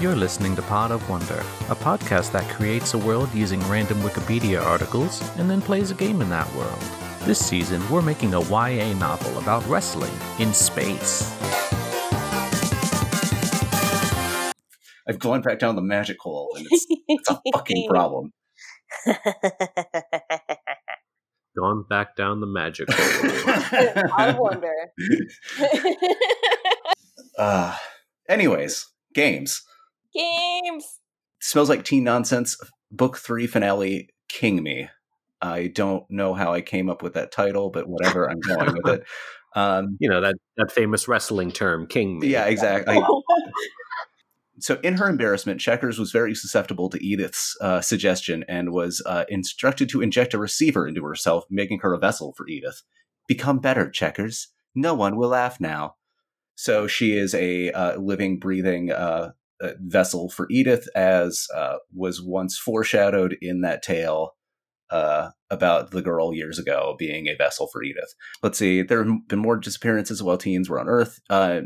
You're listening to Pod of Wonder, a podcast that creates a world using random Wikipedia articles and then plays a game in that world. This season, we're making a YA novel about wrestling in space. I've gone back down the magic hole, and it's, it's a fucking problem. Gone back down the magic hole. I wonder. uh, anyways, games. Games. Smells like teen nonsense. Book three finale. King me. I don't know how I came up with that title, but whatever. I'm going with it. Um, You know, that, that famous wrestling term, king me. yeah, exactly. so in her embarrassment, Checkers was very susceptible to Edith's uh, suggestion and was uh, instructed to inject a receiver into herself, making her a vessel for Edith. Become better, Checkers. No one will laugh now. So she is a uh, living, breathing uh, uh, vessel for Edith, as uh, was once foreshadowed in that tale uh, about the girl years ago being a vessel for Edith. Let's see, there have been more disappearances while teens were on Earth. Uh,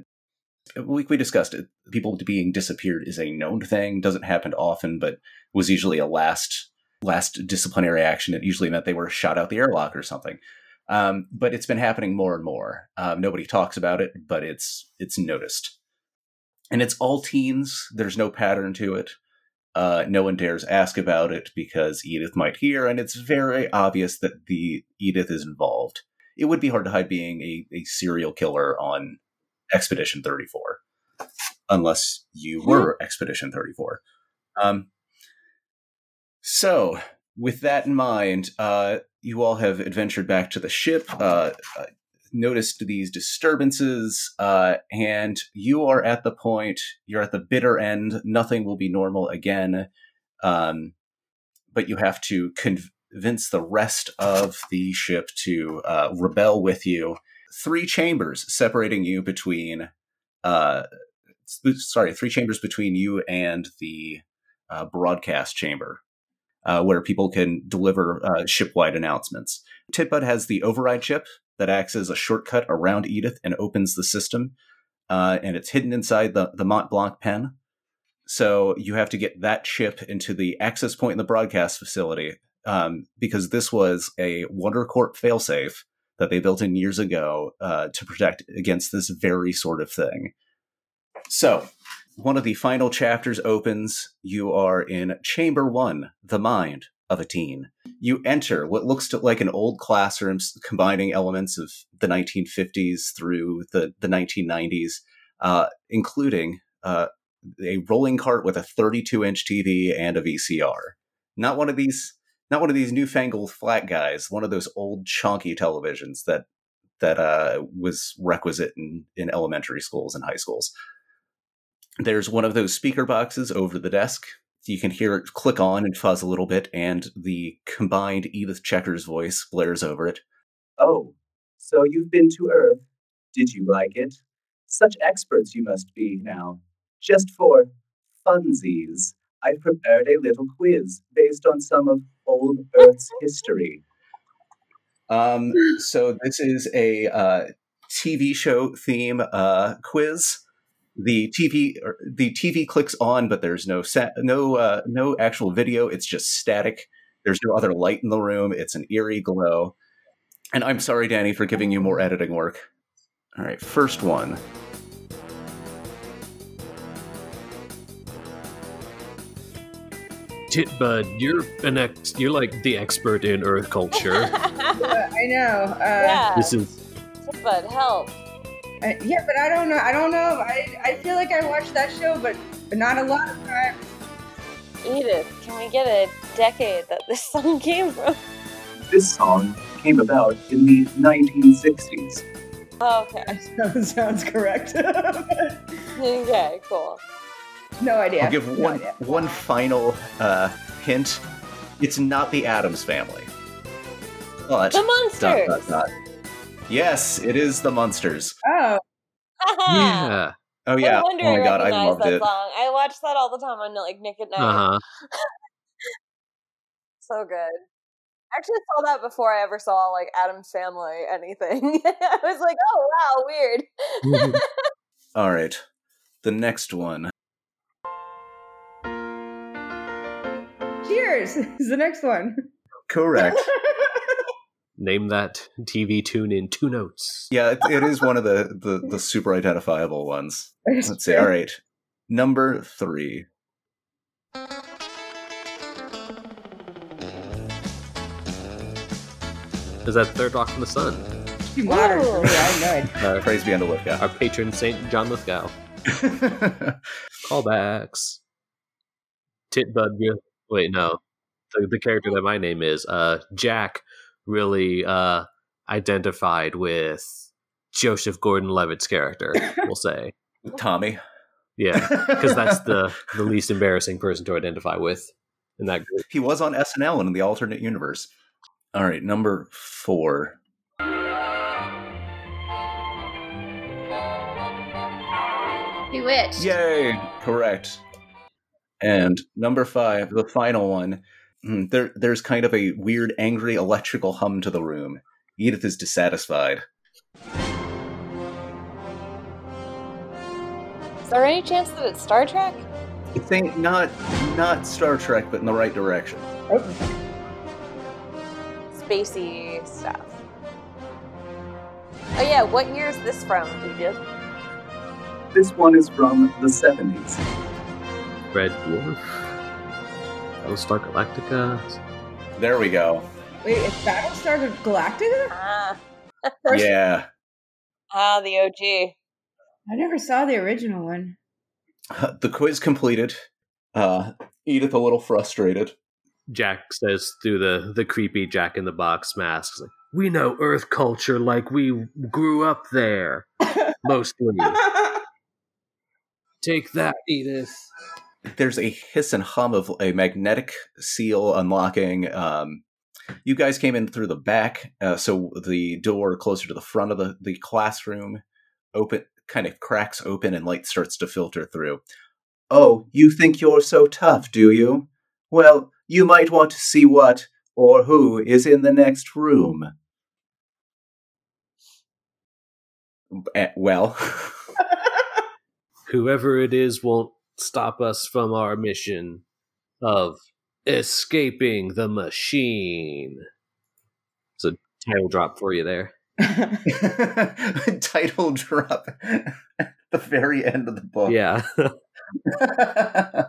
we, we discussed it. People being disappeared is a known thing. Doesn't happen often, but was usually a last last disciplinary action. It usually meant they were shot out the airlock or something. Um, but it's been happening more and more. Um, nobody talks about it, but it's it's noticed, and it's all teens. There's no pattern to it. Uh, no one dares ask about it because Edith might hear, and it's very obvious that the Edith is involved. It would be hard to hide being a, a serial killer on Expedition 34, unless you were Expedition 34. Um, so, with that in mind, uh, you all have adventured back to the ship, uh, uh, noticed these disturbances, uh, and you are at the point, you're at the bitter end. Nothing will be normal again. Um, but you have to convince the rest of the ship to uh, rebel with you. Three chambers separating you between, uh, sorry, three chambers between you and the uh, broadcast chamber uh, where people can deliver uh, ship-wide announcements. Titbud has the override chip that acts as a shortcut around Edith and opens the system, uh, and it's hidden inside the, the Montblanc pen. So you have to get that chip into the access point in the broadcast facility um, because this was a WonderCorp failsafe that they built in years ago uh, to protect against this very sort of thing. So one of the final chapters opens. You are in Chamber One, the mind of a teen. You enter what looks to, like an old classroom combining elements of the 1950s through the, the 1990s, uh, including uh, a rolling cart with a 32 inch TV and a VCR. Not one of these. Not one of these newfangled flat guys. One of those old chonky televisions that that uh, was requisite in, in elementary schools and high schools. There's one of those speaker boxes over the desk. You can hear it click on and fuzz a little bit, and the combined Edith Checkers voice blares over it. Oh, so you've been to Earth. Did you like it? Such experts you must be now. Just for funsies, I've prepared a little quiz based on some of old Earth's history. Um, so this is a uh, TV show theme uh, quiz. The TV or the TV clicks on, but there's no sa- no uh, no actual video. It's just static. There's no other light in the room. It's an eerie glow. And I'm sorry, Danny, for giving you more editing work. All right, first one. Titbud, you're an ex- you're like the expert in Earth culture. I know. Uh, yeah. this is But help. I- yeah, but I don't know. I don't know. I I feel like I watched that show, but but not a lot of times. Edith, can we get a decade that this song came from? This song came about in the 1960s. Oh, okay. That sounds correct. Okay, cool. no idea. I'll give No one idea. one final uh, hint. It's not the Addams family. But The dot, dot, dot. Yes, it is the Munsters. Oh. Yeah. Oh yeah. Oh, oh my god, I loved that it. Song. I watch that all the time on like Nick at Night. Uh-huh. so good. I actually saw that before I ever saw like Addams Family anything. I was like, oh wow, weird. Mm-hmm. all right, the next one. Cheers is the next one. Correct. Name that TV tune in two notes. Yeah, it, it is one of the, the the super identifiable ones. Let's see. All right, number three. Is that Third Rock from the Sun? Too modern. I know it. Our, Praise be unto Lithgow. our patron saint John Lithgow. Callbacks. Titbud. re- Wait, no. The, the character that my name is, uh, Jack, really uh, identified with Joseph Gordon-Levitt's character. We'll say, Tommy. yeah, because that's the the least embarrassing person to identify with in that group. he was on SNL and in the alternate universe. All right, number four. Bewitched. Yay! Correct. And number five, the final one. Hmm, There, there's kind of a weird, angry electrical hum to the room. Edith is dissatisfied. Is there any chance that it's Star Trek? I think not not Star Trek, but in the right direction. Spacey stuff. Oh yeah, what year is this from, Edith? This one is from the 70s. Red Dwarf, Battlestar Galactica. There we go. Wait, is Battlestar Galactica? First- Yeah. ah, the OG. I never saw the original one. The quiz completed. Uh, Edith a little frustrated. Jack says through the the creepy Jack in the Box mask, like, "We know Earth culture like we grew up there, mostly." Take that, Edith. There's a hiss and hum of a magnetic seal unlocking. Um, you guys came in through the back, uh, so the door closer to the front of the, the classroom open kind of cracks open and light starts to filter through. Oh, you think you're so tough, do you? Well, you might want to see what or who is in the next room. Eh, well, Whoever it is won't stop us from our mission of escaping the machine. It's a title drop for you there. title drop at the very end of the book. Yeah.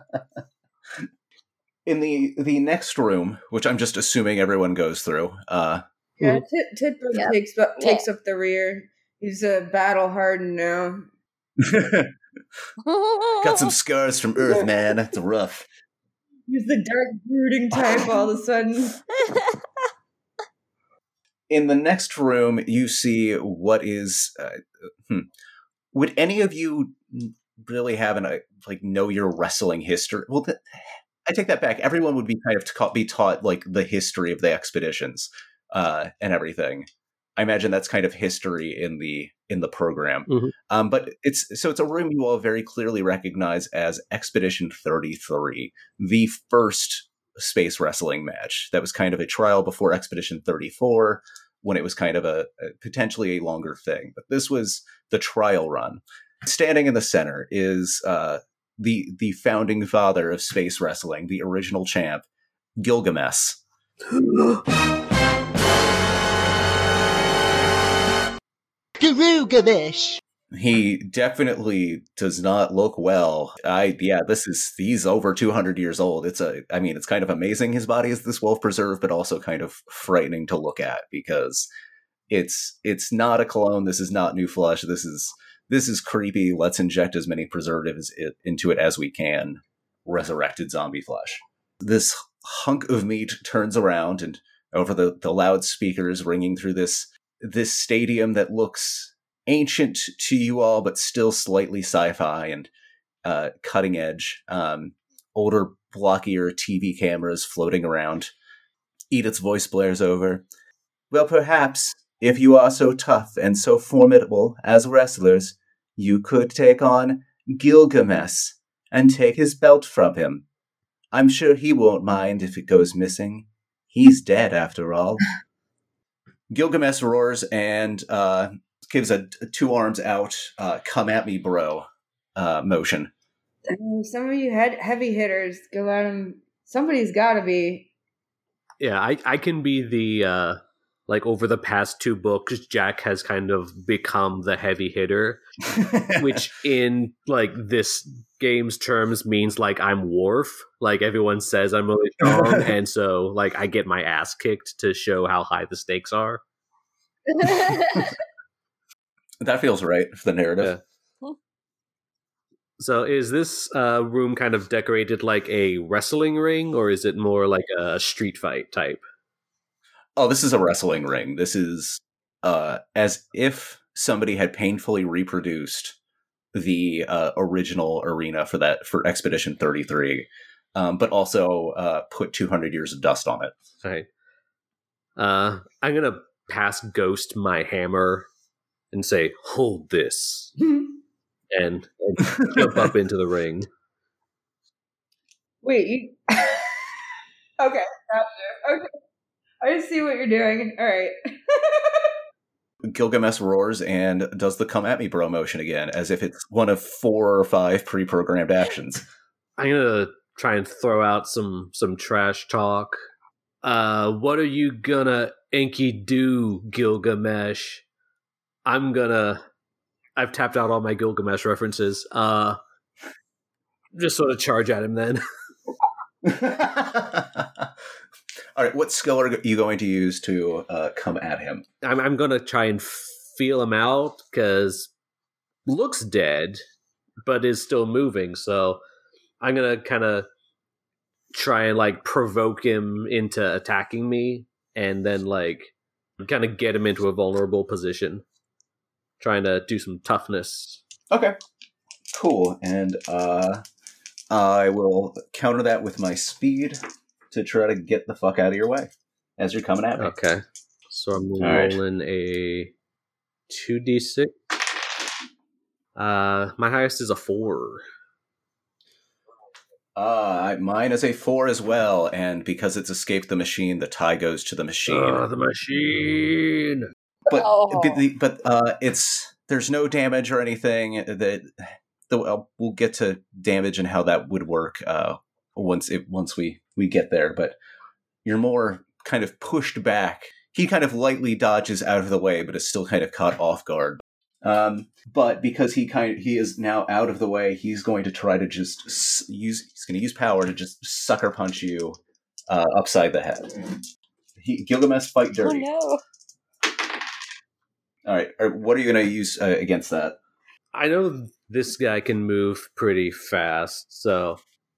In the the next room, which I'm just assuming everyone goes through, uh, yeah, Tit- Titbug Yep. takes up, takes up the rear. He's a battle hardened now. got some scars from Earth, man. That's rough. He's the dark brooding type all of a sudden. In the next room, you see what is. Uh, hmm. Would any of you really have an uh, like know your wrestling history? Well, th- I take that back. Everyone would be kind of ta- be taught like the history of the expeditions uh, and everything. I imagine that's kind of history in the in the program. Mhm. Um, but it's so it's a room you all very clearly recognize as Expedition Thirty Three, the first space wrestling match. That was kind of a trial before Expedition Thirty Four, when it was kind of a, a potentially a longer thing. But this was the trial run. Standing in the center is uh, the the founding father of space wrestling, the original champ, Gilgamesh. Garugamesh. He definitely does not look well. I yeah, this is he's over 200 years old. It's a I mean, it's kind of amazing his body is this well preserved, but also kind of frightening to look at because it's it's not a clone. This is not new flesh. This is this is creepy. Let's inject as many preservatives into it as we can. Resurrected zombie flesh. This hunk of meat turns around and over the the loudspeakers ringing through this this stadium that looks ancient to you all, but still slightly sci-fi and uh, cutting edge. Um, older, blockier TV cameras floating around. Edith's voice blares over. Well, perhaps if you are so tough and so formidable as wrestlers, you could take on Gilgamesh and take his belt from him. I'm sure he won't mind if it goes missing. He's dead, after all. Gilgamesh roars and uh, gives a, a two arms out, uh, come at me, bro, uh, motion. Some of you head heavy hitters, go at him. Somebody's got to be Yeah, I I can be the uh like over the past two books, Jack has kind of become the heavy hitter, which in like this game's terms means like I'm Worf. Like everyone says I'm really strong, and so like I get my ass kicked to show how high the stakes are. that feels right for the narrative. So is this uh, room kind of decorated like a wrestling ring, or is it more like a street fight type? Oh, this is a wrestling ring. This is uh, as if somebody had painfully reproduced the uh, original arena for that for Expedition 33, um, but also uh, put 200 years of dust on it. Right. Uh, I'm gonna pass Ghost my hammer and say, "Hold this," and, and jump up into the ring. Wait, you. okay, gotcha. Okay. I see what you're doing. All right. Gilgamesh roars and does the come at me bro motion again, as if it's one of four or five pre programmed actions. I'm gonna try and throw out some some trash talk. Uh, what are you gonna Enki do, Gilgamesh? I'm gonna. I've tapped out all my Gilgamesh references. Uh, just sort of charge at him then. All right, what skill are you going to use to uh, come at him? I'm, I'm gonna try and feel him out because looks dead, but is still moving. So I'm gonna kind of try and like provoke him into attacking me, and then like kind of get him into a vulnerable position, trying to do some toughness. Okay, cool. And uh, I will counter that with my speed to try to get the fuck out of your way as you're coming at me. Okay. So I'm All right. rolling a two d six. Uh, my highest is a four. Uh, I- mine is a four as well, and because it's escaped the machine, the tie goes to the machine. Oh, the machine. but Oh. but, the, but uh, it's there's no damage or anything. That the, uh, we'll get to damage and how that would work uh, once it once we we get there. But you're more kind of pushed back. He kind of lightly dodges out of the way, but is still kind of caught off guard. Um, but because he kind of, he is now out of the way, he's going to try to just use he's going to use power to just sucker punch you uh, upside the head. He, Gilgamesh fight dirty. Oh dirty. no. All right. All right, What are you going to use uh, against that? I know this guy can move pretty fast, so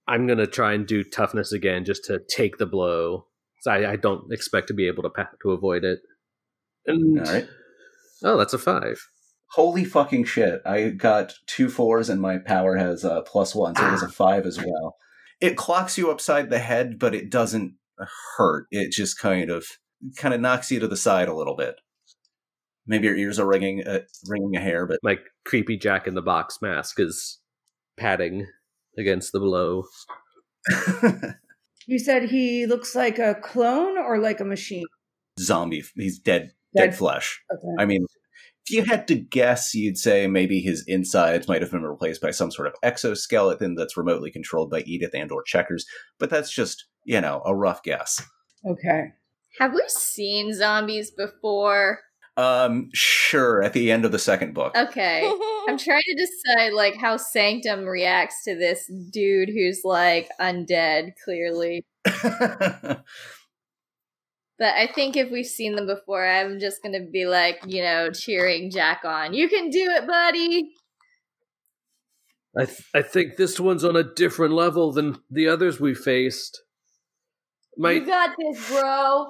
I'm gonna try and do toughness again just to take the blow. So I, I don't expect to be able to pa- to avoid it. And All right. oh, that's a five. Holy fucking shit. I got two fours and my power has a plus one, so it has a five as well. It clocks you upside the head, but it doesn't hurt. It just kind of kind of knocks you to the side a little bit. Maybe your ears are ringing, uh, ringing a hair, but My creepy Jack in the Box mask is padding against the blow. You said he looks like a clone or like a machine? zombie. He's dead, Dead. dead flesh. Okay. I mean, if you had to guess, you'd say maybe his insides might have been replaced by some sort of exoskeleton that's remotely controlled by Edith and or Checkers, but that's just, you know, a rough guess. Okay. Have we seen zombies before? Um, sure, at the end of the second book. Okay. I'm trying to decide like how Sanctum reacts to this dude who's like undead, clearly. But I think if we've seen them before, I'm just gonna be like, you know, cheering Jack on. You can do it, buddy. I th- I think this one's on a different level than the others we faced. Might You got this, bro.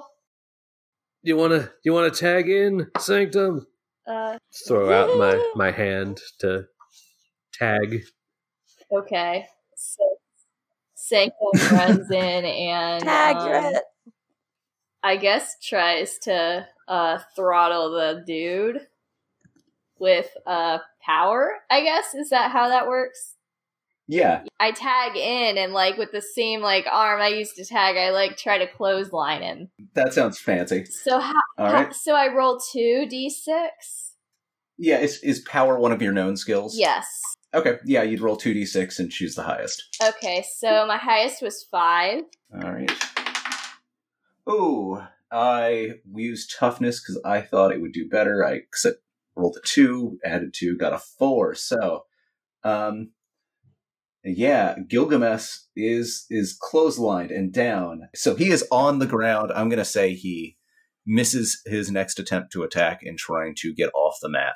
You wanna you wanna tag in Sanctum? Uh, Throw out my my hand to tag. okay. So Sanctum runs in and Tag um, it. I guess tries to uh, throttle the dude with uh, power. I guess is that how that works? Yeah, I tag in and like with the same like arm I used to tag, I like try to clothesline him. that sounds fancy. So how? All how- right. so I roll two d six. Yeah, is, is power one of your known skills? Yes. Okay, yeah, you'd roll 2d6 and choose the highest. Okay. So my highest was five. All right. Oh, I used toughness because I thought it would do better. I rolled a two, added two, got a four. So, um, yeah, Gilgamesh is is clotheslined and down. So he is on the ground. I'm gonna say he misses his next attempt to attack in trying to get off the mat.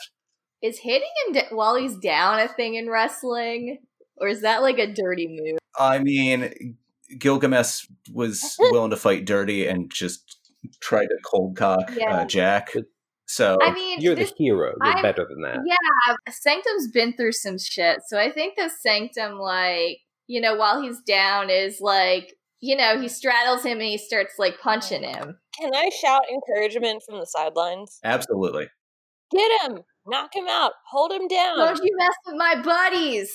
Is hitting him d- while he's down a thing in wrestling? Or is that like a dirty move? I mean, Gilgamesh was willing to fight dirty and just try to cold cock Yeah. uh, Jack. So I mean, You're this, the hero. You're I- better than that. yeah, Sanctum's been through some shit. So I think the Sanctum, like, you know, while he's down, is like, you know, he straddles him and he starts like punching him. Can I shout encouragement from the sidelines? absolutely. Get him! Knock him out! Hold him down! Don't you mess with my buddies.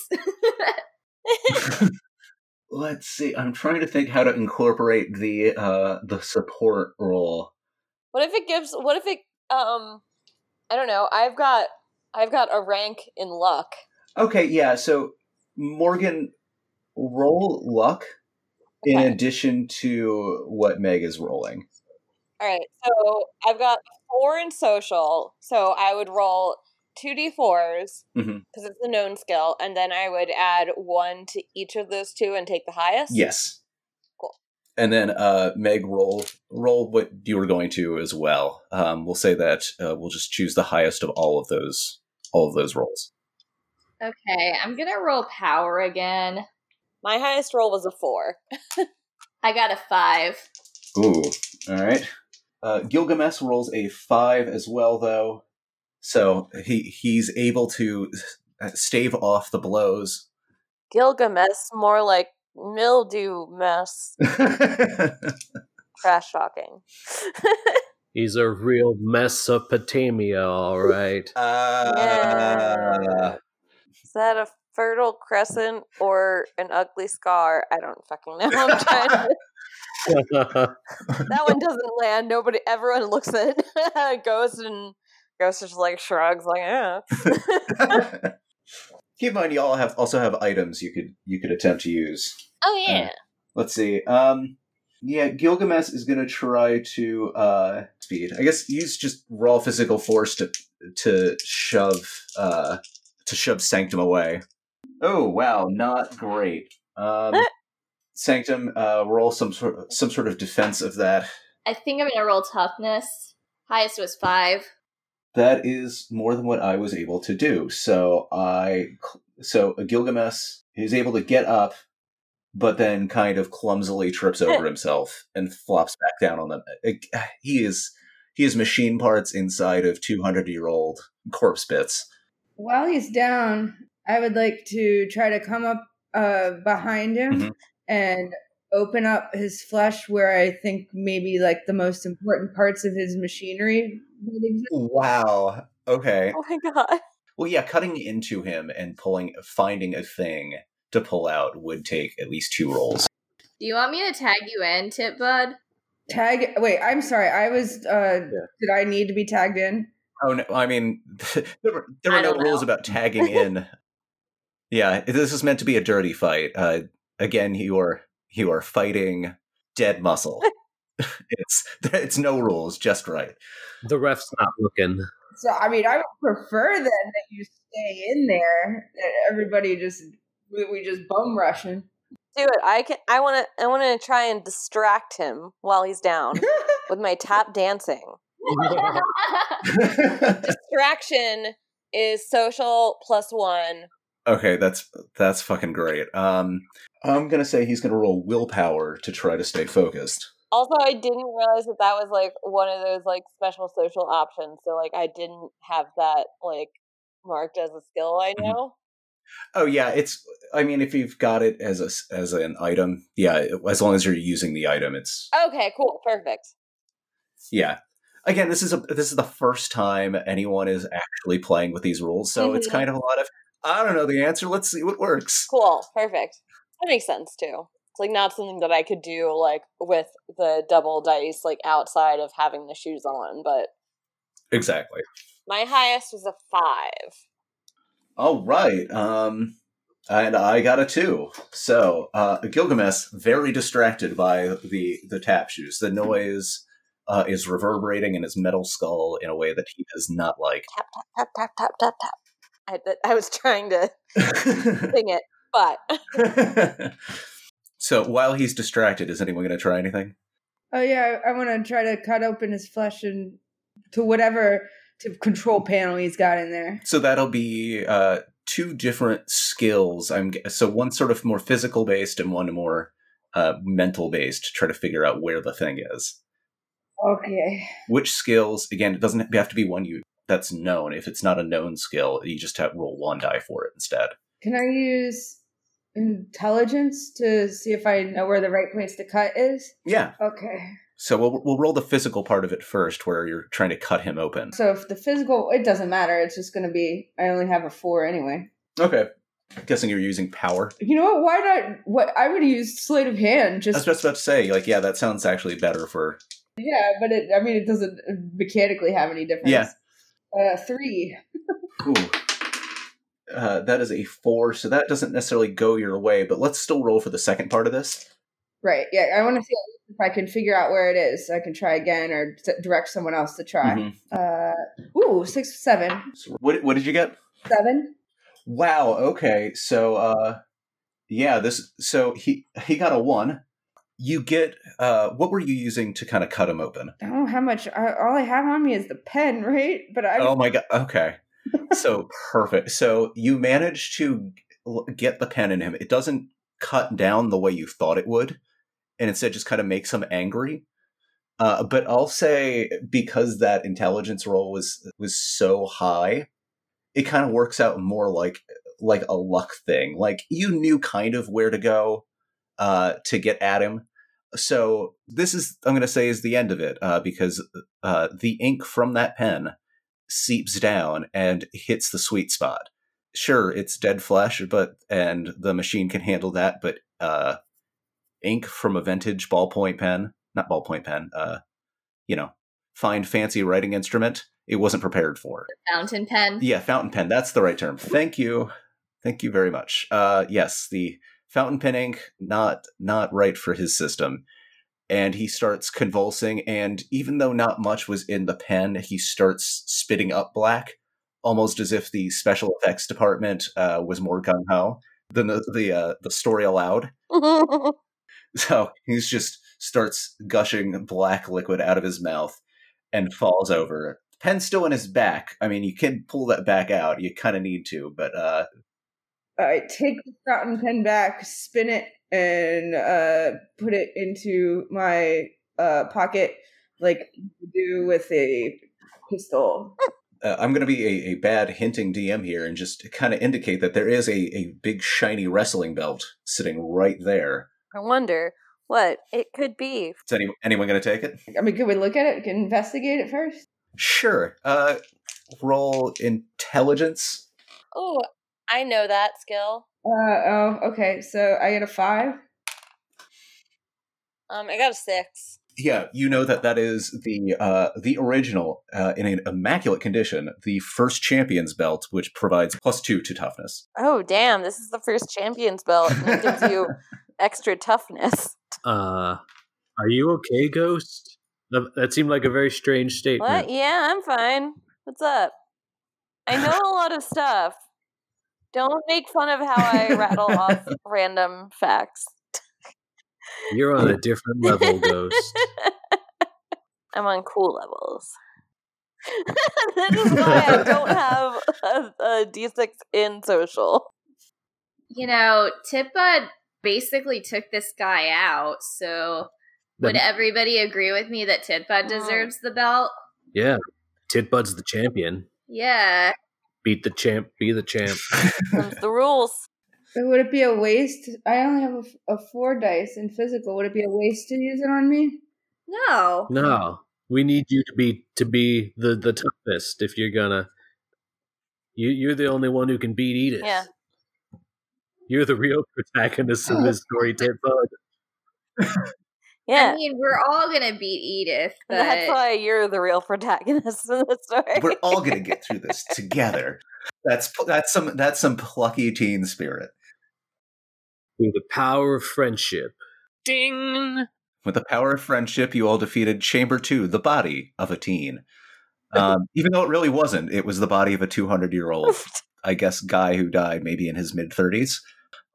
Let's see. I'm trying to think how to incorporate the uh the support role. What if it gives? What if it? Um, I don't know. I've got I've got a rank in luck. Okay, yeah. So Morgan, roll luck in addition to what Meg is rolling. All right. So I've got four in social. So I would roll two d4s Mhm. because it's a known skill, and then I would add one to each of those two and take the highest. Yes. Cool. And then uh Meg roll roll what you were going to as well. Um we'll say that uh, we'll just choose the highest of all of those all of those rolls. okay, I'm gonna roll power again. My highest roll was a four. I got a five. Ooh. All right. Uh, Gilgamesh rolls a five as well, though, so he he's able to stave off the blows. Gilgamesh, more like mildew mess. Trash talking. He's a real Mesopotamia, all right. uh, Yeah. Is that a fertile crescent or an ugly scar? I don't fucking know. I'm trying to, that one doesn't land. Nobody, everyone looks at Ghost and Ghost just like shrugs, like, yeah. Keep in mind, you all have also have items you could you could attempt to use. Oh yeah. Let's see. Um, yeah, Gilgamesh is going to try to uh, speed. I guess use just raw physical force to to shove uh, to shove Sanctum away. Oh wow, not great. Um, Sanctum, uh, roll some sort of, some sort of defense of that. I think I'm gonna roll toughness. Highest was five. That is more than what I was able to do. So I so Gilgamesh is able to get up, but then kind of clumsily trips over himself and flops back down on them. He is he is machine parts inside of two hundred year old corpse bits. While he's down, I would like to try to come up uh, behind him Mhm. and open up his flesh where I think maybe like the most important parts of his machinery would exist. Wow. Okay. Oh my god. Well, yeah, cutting into him and pulling, finding a thing to pull out would take at least two rolls. Do you want me to tag you in, Tip Bud? Tag. Wait, I'm sorry. I was. Uh, Did I need to be tagged in? Oh no! I mean, there were there were no don't rules about tagging in. yeah, this is meant to be a dirty fight. Uh, again, you are you are fighting dead muscle. it's it's no rules, just right. the ref's not looking. So I mean, I would prefer then that you stay in there. That everybody just we, we just bum rushing. Do it. I can I wanna I wanna try and distract him while he's down with my tap dancing. Distraction is social plus one. okay, that's that's fucking great. Um, I'm gonna say he's gonna roll willpower to try to stay focused. Also, I didn't realize that that was like one of those like special social options. So like I didn't have that like marked as a skill. I Mhm. know. Oh yeah, it's. I mean, if you've got it as a as an item, yeah, as long as you're using the item, it's Okay, cool, perfect. Yeah. Again, this is a this is the first time anyone is actually playing with these rules, so it's Mhm. kind of a lot of I don't know the answer. Let's see what works. Cool, perfect. That makes sense too. It's like not something that I could do like with the double dice like outside of having the shoes on, but Exactly. my highest was a five. All right. Um and I got a two. So uh, Gilgamesh very distracted by the the tap shoes. The noise uh, is reverberating in his metal skull in a way that he does not like. Tap tap tap tap tap tap. I, I was trying to sing it, but so while he's distracted, is anyone going to try anything? Oh yeah, I, I want to try to cut open his flesh and to whatever to control panel he's got in there. So that'll be uh, two different skills. I'm so one sort of more physical based and one more uh, mental based to try to figure out where the thing is. Okay. Which skills? Again, it doesn't have to be one you that's known. If it's not a known skill, you just have roll one die for it instead. Can I use intelligence to see if I know where the right place to cut is? Yeah. Okay. So we'll we'll roll the physical part of it first, where you're trying to cut him open. So if the physical, it doesn't matter. It's just going to be. I only have a four anyway. Okay. Guessing you're using power. You know what? Why not? What I would use sleight of hand. Just I was Just about to say, like, yeah, that sounds actually better for. yeah, but it. I mean, it doesn't mechanically have any difference. Yeah. Uh, three. Ooh. Uh, that is a four, so that doesn't necessarily go your way. But let's still roll for the second part of this. Right. Yeah. I want to see if I can figure out where it is. I can try again or direct someone else to try. Mhm. Uh. Ooh, six, seven, So what what did you get? seven. Wow. Okay. So, uh, yeah, this. So he he got a one. You get. Uh, what were you using to kind of cut him open? I don't know how much. I, all I have on me is the pen, right? But I. Oh my god. Okay. so perfect. So you managed to get the pen in him. It doesn't cut down the way you thought it would, and instead just kind of makes him angry. Uh, but I'll say because that intelligence roll was was so high, it kind of works out more like like a luck thing. Like you knew kind of where to go uh, to get at him. So this is I'm going to say is the end of it uh, because uh, the ink from that pen seeps down and hits the sweet spot. Sure, it's dead flesh, but and the machine can handle that. But uh, ink from a vintage ballpoint pen, not ballpoint pen, uh, you know, fine fancy writing instrument, it wasn't prepared for. Fountain pen. Yeah, fountain pen. That's the right term. Thank you. Thank you very much. Uh, yes, the fountain pen ink not not right for his system, and he starts convulsing. And even though not much was in the pen, he starts spitting up black, almost as if the special effects department uh, was more gung ho than the the uh, the story allowed. So he's just starts gushing black liquid out of his mouth and falls over. Pen's still in his back. I mean, you can pull that back out. You kind of need to, but uh, I take the fountain pen back, spin it, and uh, put it into my uh, pocket, like you do with a pistol. uh, I'm going to be a, a bad hinting DM here and just kind of indicate that there is a, a big shiny wrestling belt sitting right there. I wonder what it could be. Is any, anyone going to take it? I mean, could we look at it? Can investigate it first? Sure. Uh, roll intelligence. Oh, I know that skill. Uh, oh, okay. So I get a five. Um, I got a six. Yeah, you know that that is the uh, the original uh, in an immaculate condition, the first champion's belt, which provides plus two to toughness. Oh, damn! This is the first champion's belt, and it gives you extra toughness. Uh, are you okay, Ghost? That, that seemed like a very strange statement. What? Yeah, I'm fine. What's up? I know a lot of stuff. Don't make fun of how I rattle off random facts. You're on a different level, Ghost. I'm on cool levels. that is why I don't have a, a D6 in social. You know, Tipbud basically took this guy out, so would Then- everybody agree with me that Titbud Oh. deserves the belt? yeah, Titbud's the champion. Yeah. Beat the champ, be the champ. The rules. But would it be a waste? I only have a four dice in physical. Would it be a waste to use it on me? No. No, we need you to be to be the the toughest. If you're gonna, you you're the only one who can beat Edith. Yeah. You're the real protagonist of this story, Titbud. Yeah. I mean, we're all gonna beat Edith, but That's why you're the real protagonist in the story. We're all going to get through this together. That's that's some that's some plucky teen spirit. Through the power of friendship. Ding! With the power of friendship, you all defeated Chamber 2, the body of a teen. Um, even though it really wasn't, it was the body of a 200 year old, I guess, guy who died maybe in his mid 30s.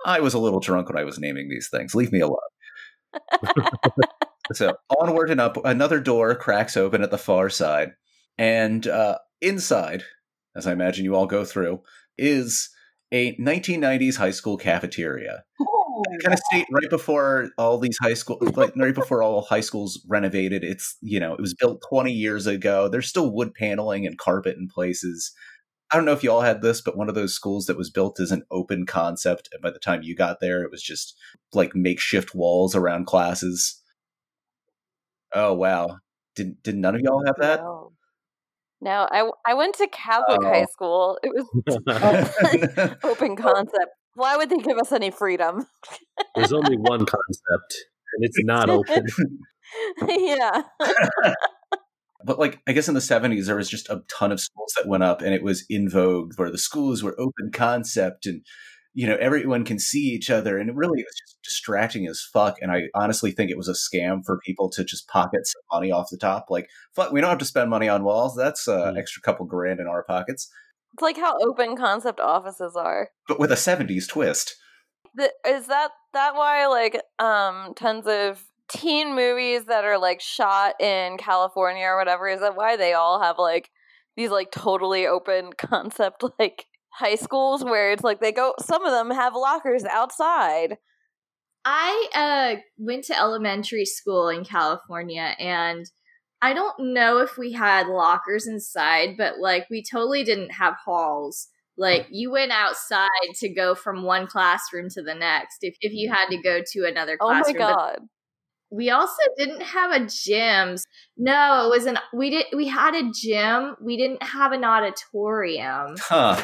I was a little drunk when I was naming these things. Leave me alone. so, onward and up, another door cracks open at the far side. And uh, inside, as I imagine you all go through, is a 1990s high school cafeteria. kind of state right before all these high school like right before all high schools renovated it's you know it was built 20 years ago there's still wood paneling and carpet in places i don't know if you all had this but one of those schools that was built as an open concept and by the time you got there it was just like makeshift walls around classes oh wow did, did none of y'all have that No. No, I, I went to Catholic high Oh. school. It was open concept. Why would they give us any freedom? There's only one concept, and it's not open. yeah. But like i guess in the 70s there was just a ton of schools that went up and it was in vogue where the schools were open concept and you know everyone can see each other and it really was just distracting as fuck and i honestly think it was a scam for people to just pocket some money off the top like fuck we don't have to spend money on walls that's uh, Mm. extra couple grand in our pockets It's like how open concept offices are. but with a 70s twist The, is that that why like um tons of teen movies that are like shot in California or whatever is that why they all have like these like totally open concept like high schools where it's like they go some of them have lockers outside. I uh, went to elementary school in California, and I don't know if we had lockers inside, but like we totally didn't have halls. Like you went outside to go from one classroom to the next if, if you had to go to another classroom. Oh my god. We also didn't have a gym. No, it was an we did we had a gym. We didn't have an auditorium. huh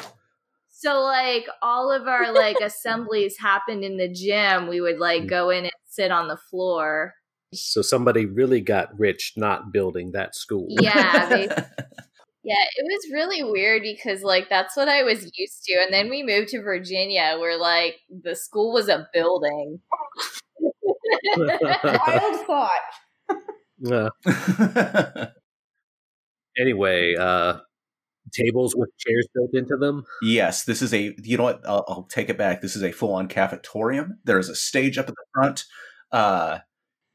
So like all of our like assemblies happened in the gym. We would like hmm. go in and sit on the floor. So somebody really got rich not building that school. Yeah, they, yeah, it was really weird because like that's what I was used to. And then we moved to Virginia where like the school was a building. Wild thought. Yeah. anyway, uh, tables with chairs built into them. Yes, this is a. You know what? I'll, I'll take it back. This is a full-on cafetorium. There is a stage up at the front. Uh,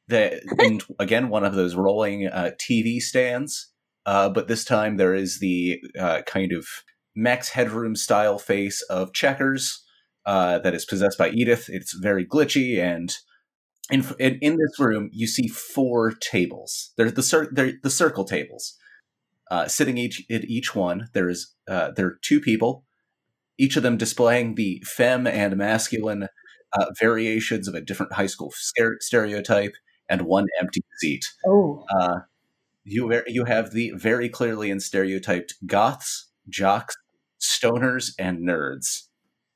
the and again one of those rolling uh, TV stands. Uh, but this time there is the uh, kind of Max Headroom style face of Checkers uh, that is possessed by Edith. It's very glitchy and. In, in, in this room, you see four tables. There's the cir- they're the circle tables. Uh, sitting each at each one, there is uh, there are two people, each of them displaying the femme and masculine uh, variations of a different high school stereotype, and one empty seat. Oh. Uh, you you have the very clearly and stereotyped goths, jocks, stoners, and nerds,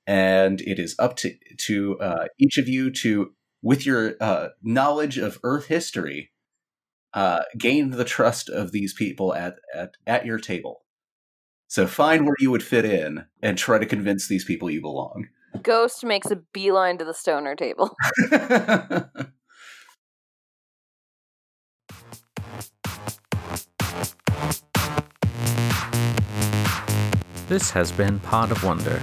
and it is up to to uh, each of you to, with your uh, knowledge of Earth history, uh, gain the trust of these people at, at at your table. So find where you would fit in and try to convince these people you belong. Ghost makes a beeline to the stoner table. This has been Pod of Wonder.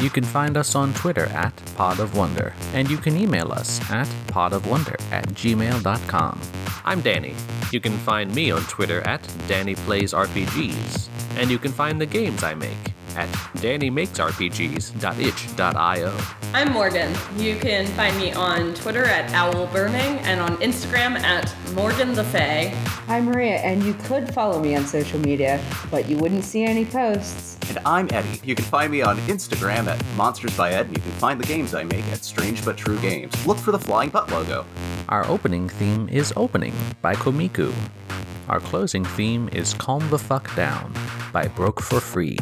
You can find us on Twitter at Pod of Wonder, and you can email us at podofwonder at gmail.com. I'm Danny. You can find me on Twitter at DannyPlaysRPGs, and you can find the games I make at DannyMakesRPGs.itch.io. I'm Morgan. You can find me on Twitter at Owl Burning and on Instagram at Morgan the Fae. I'm Maria, and you could follow me on social media, but you wouldn't see any posts. And I'm Eddie. You can find me on Instagram at Monsters by Ed, and you can find the games I make at Strange But True Games. Look for the flying butt logo. Our opening theme is Opening by Komiku. Our closing theme is Calm the Fuck Down by Broke for Free.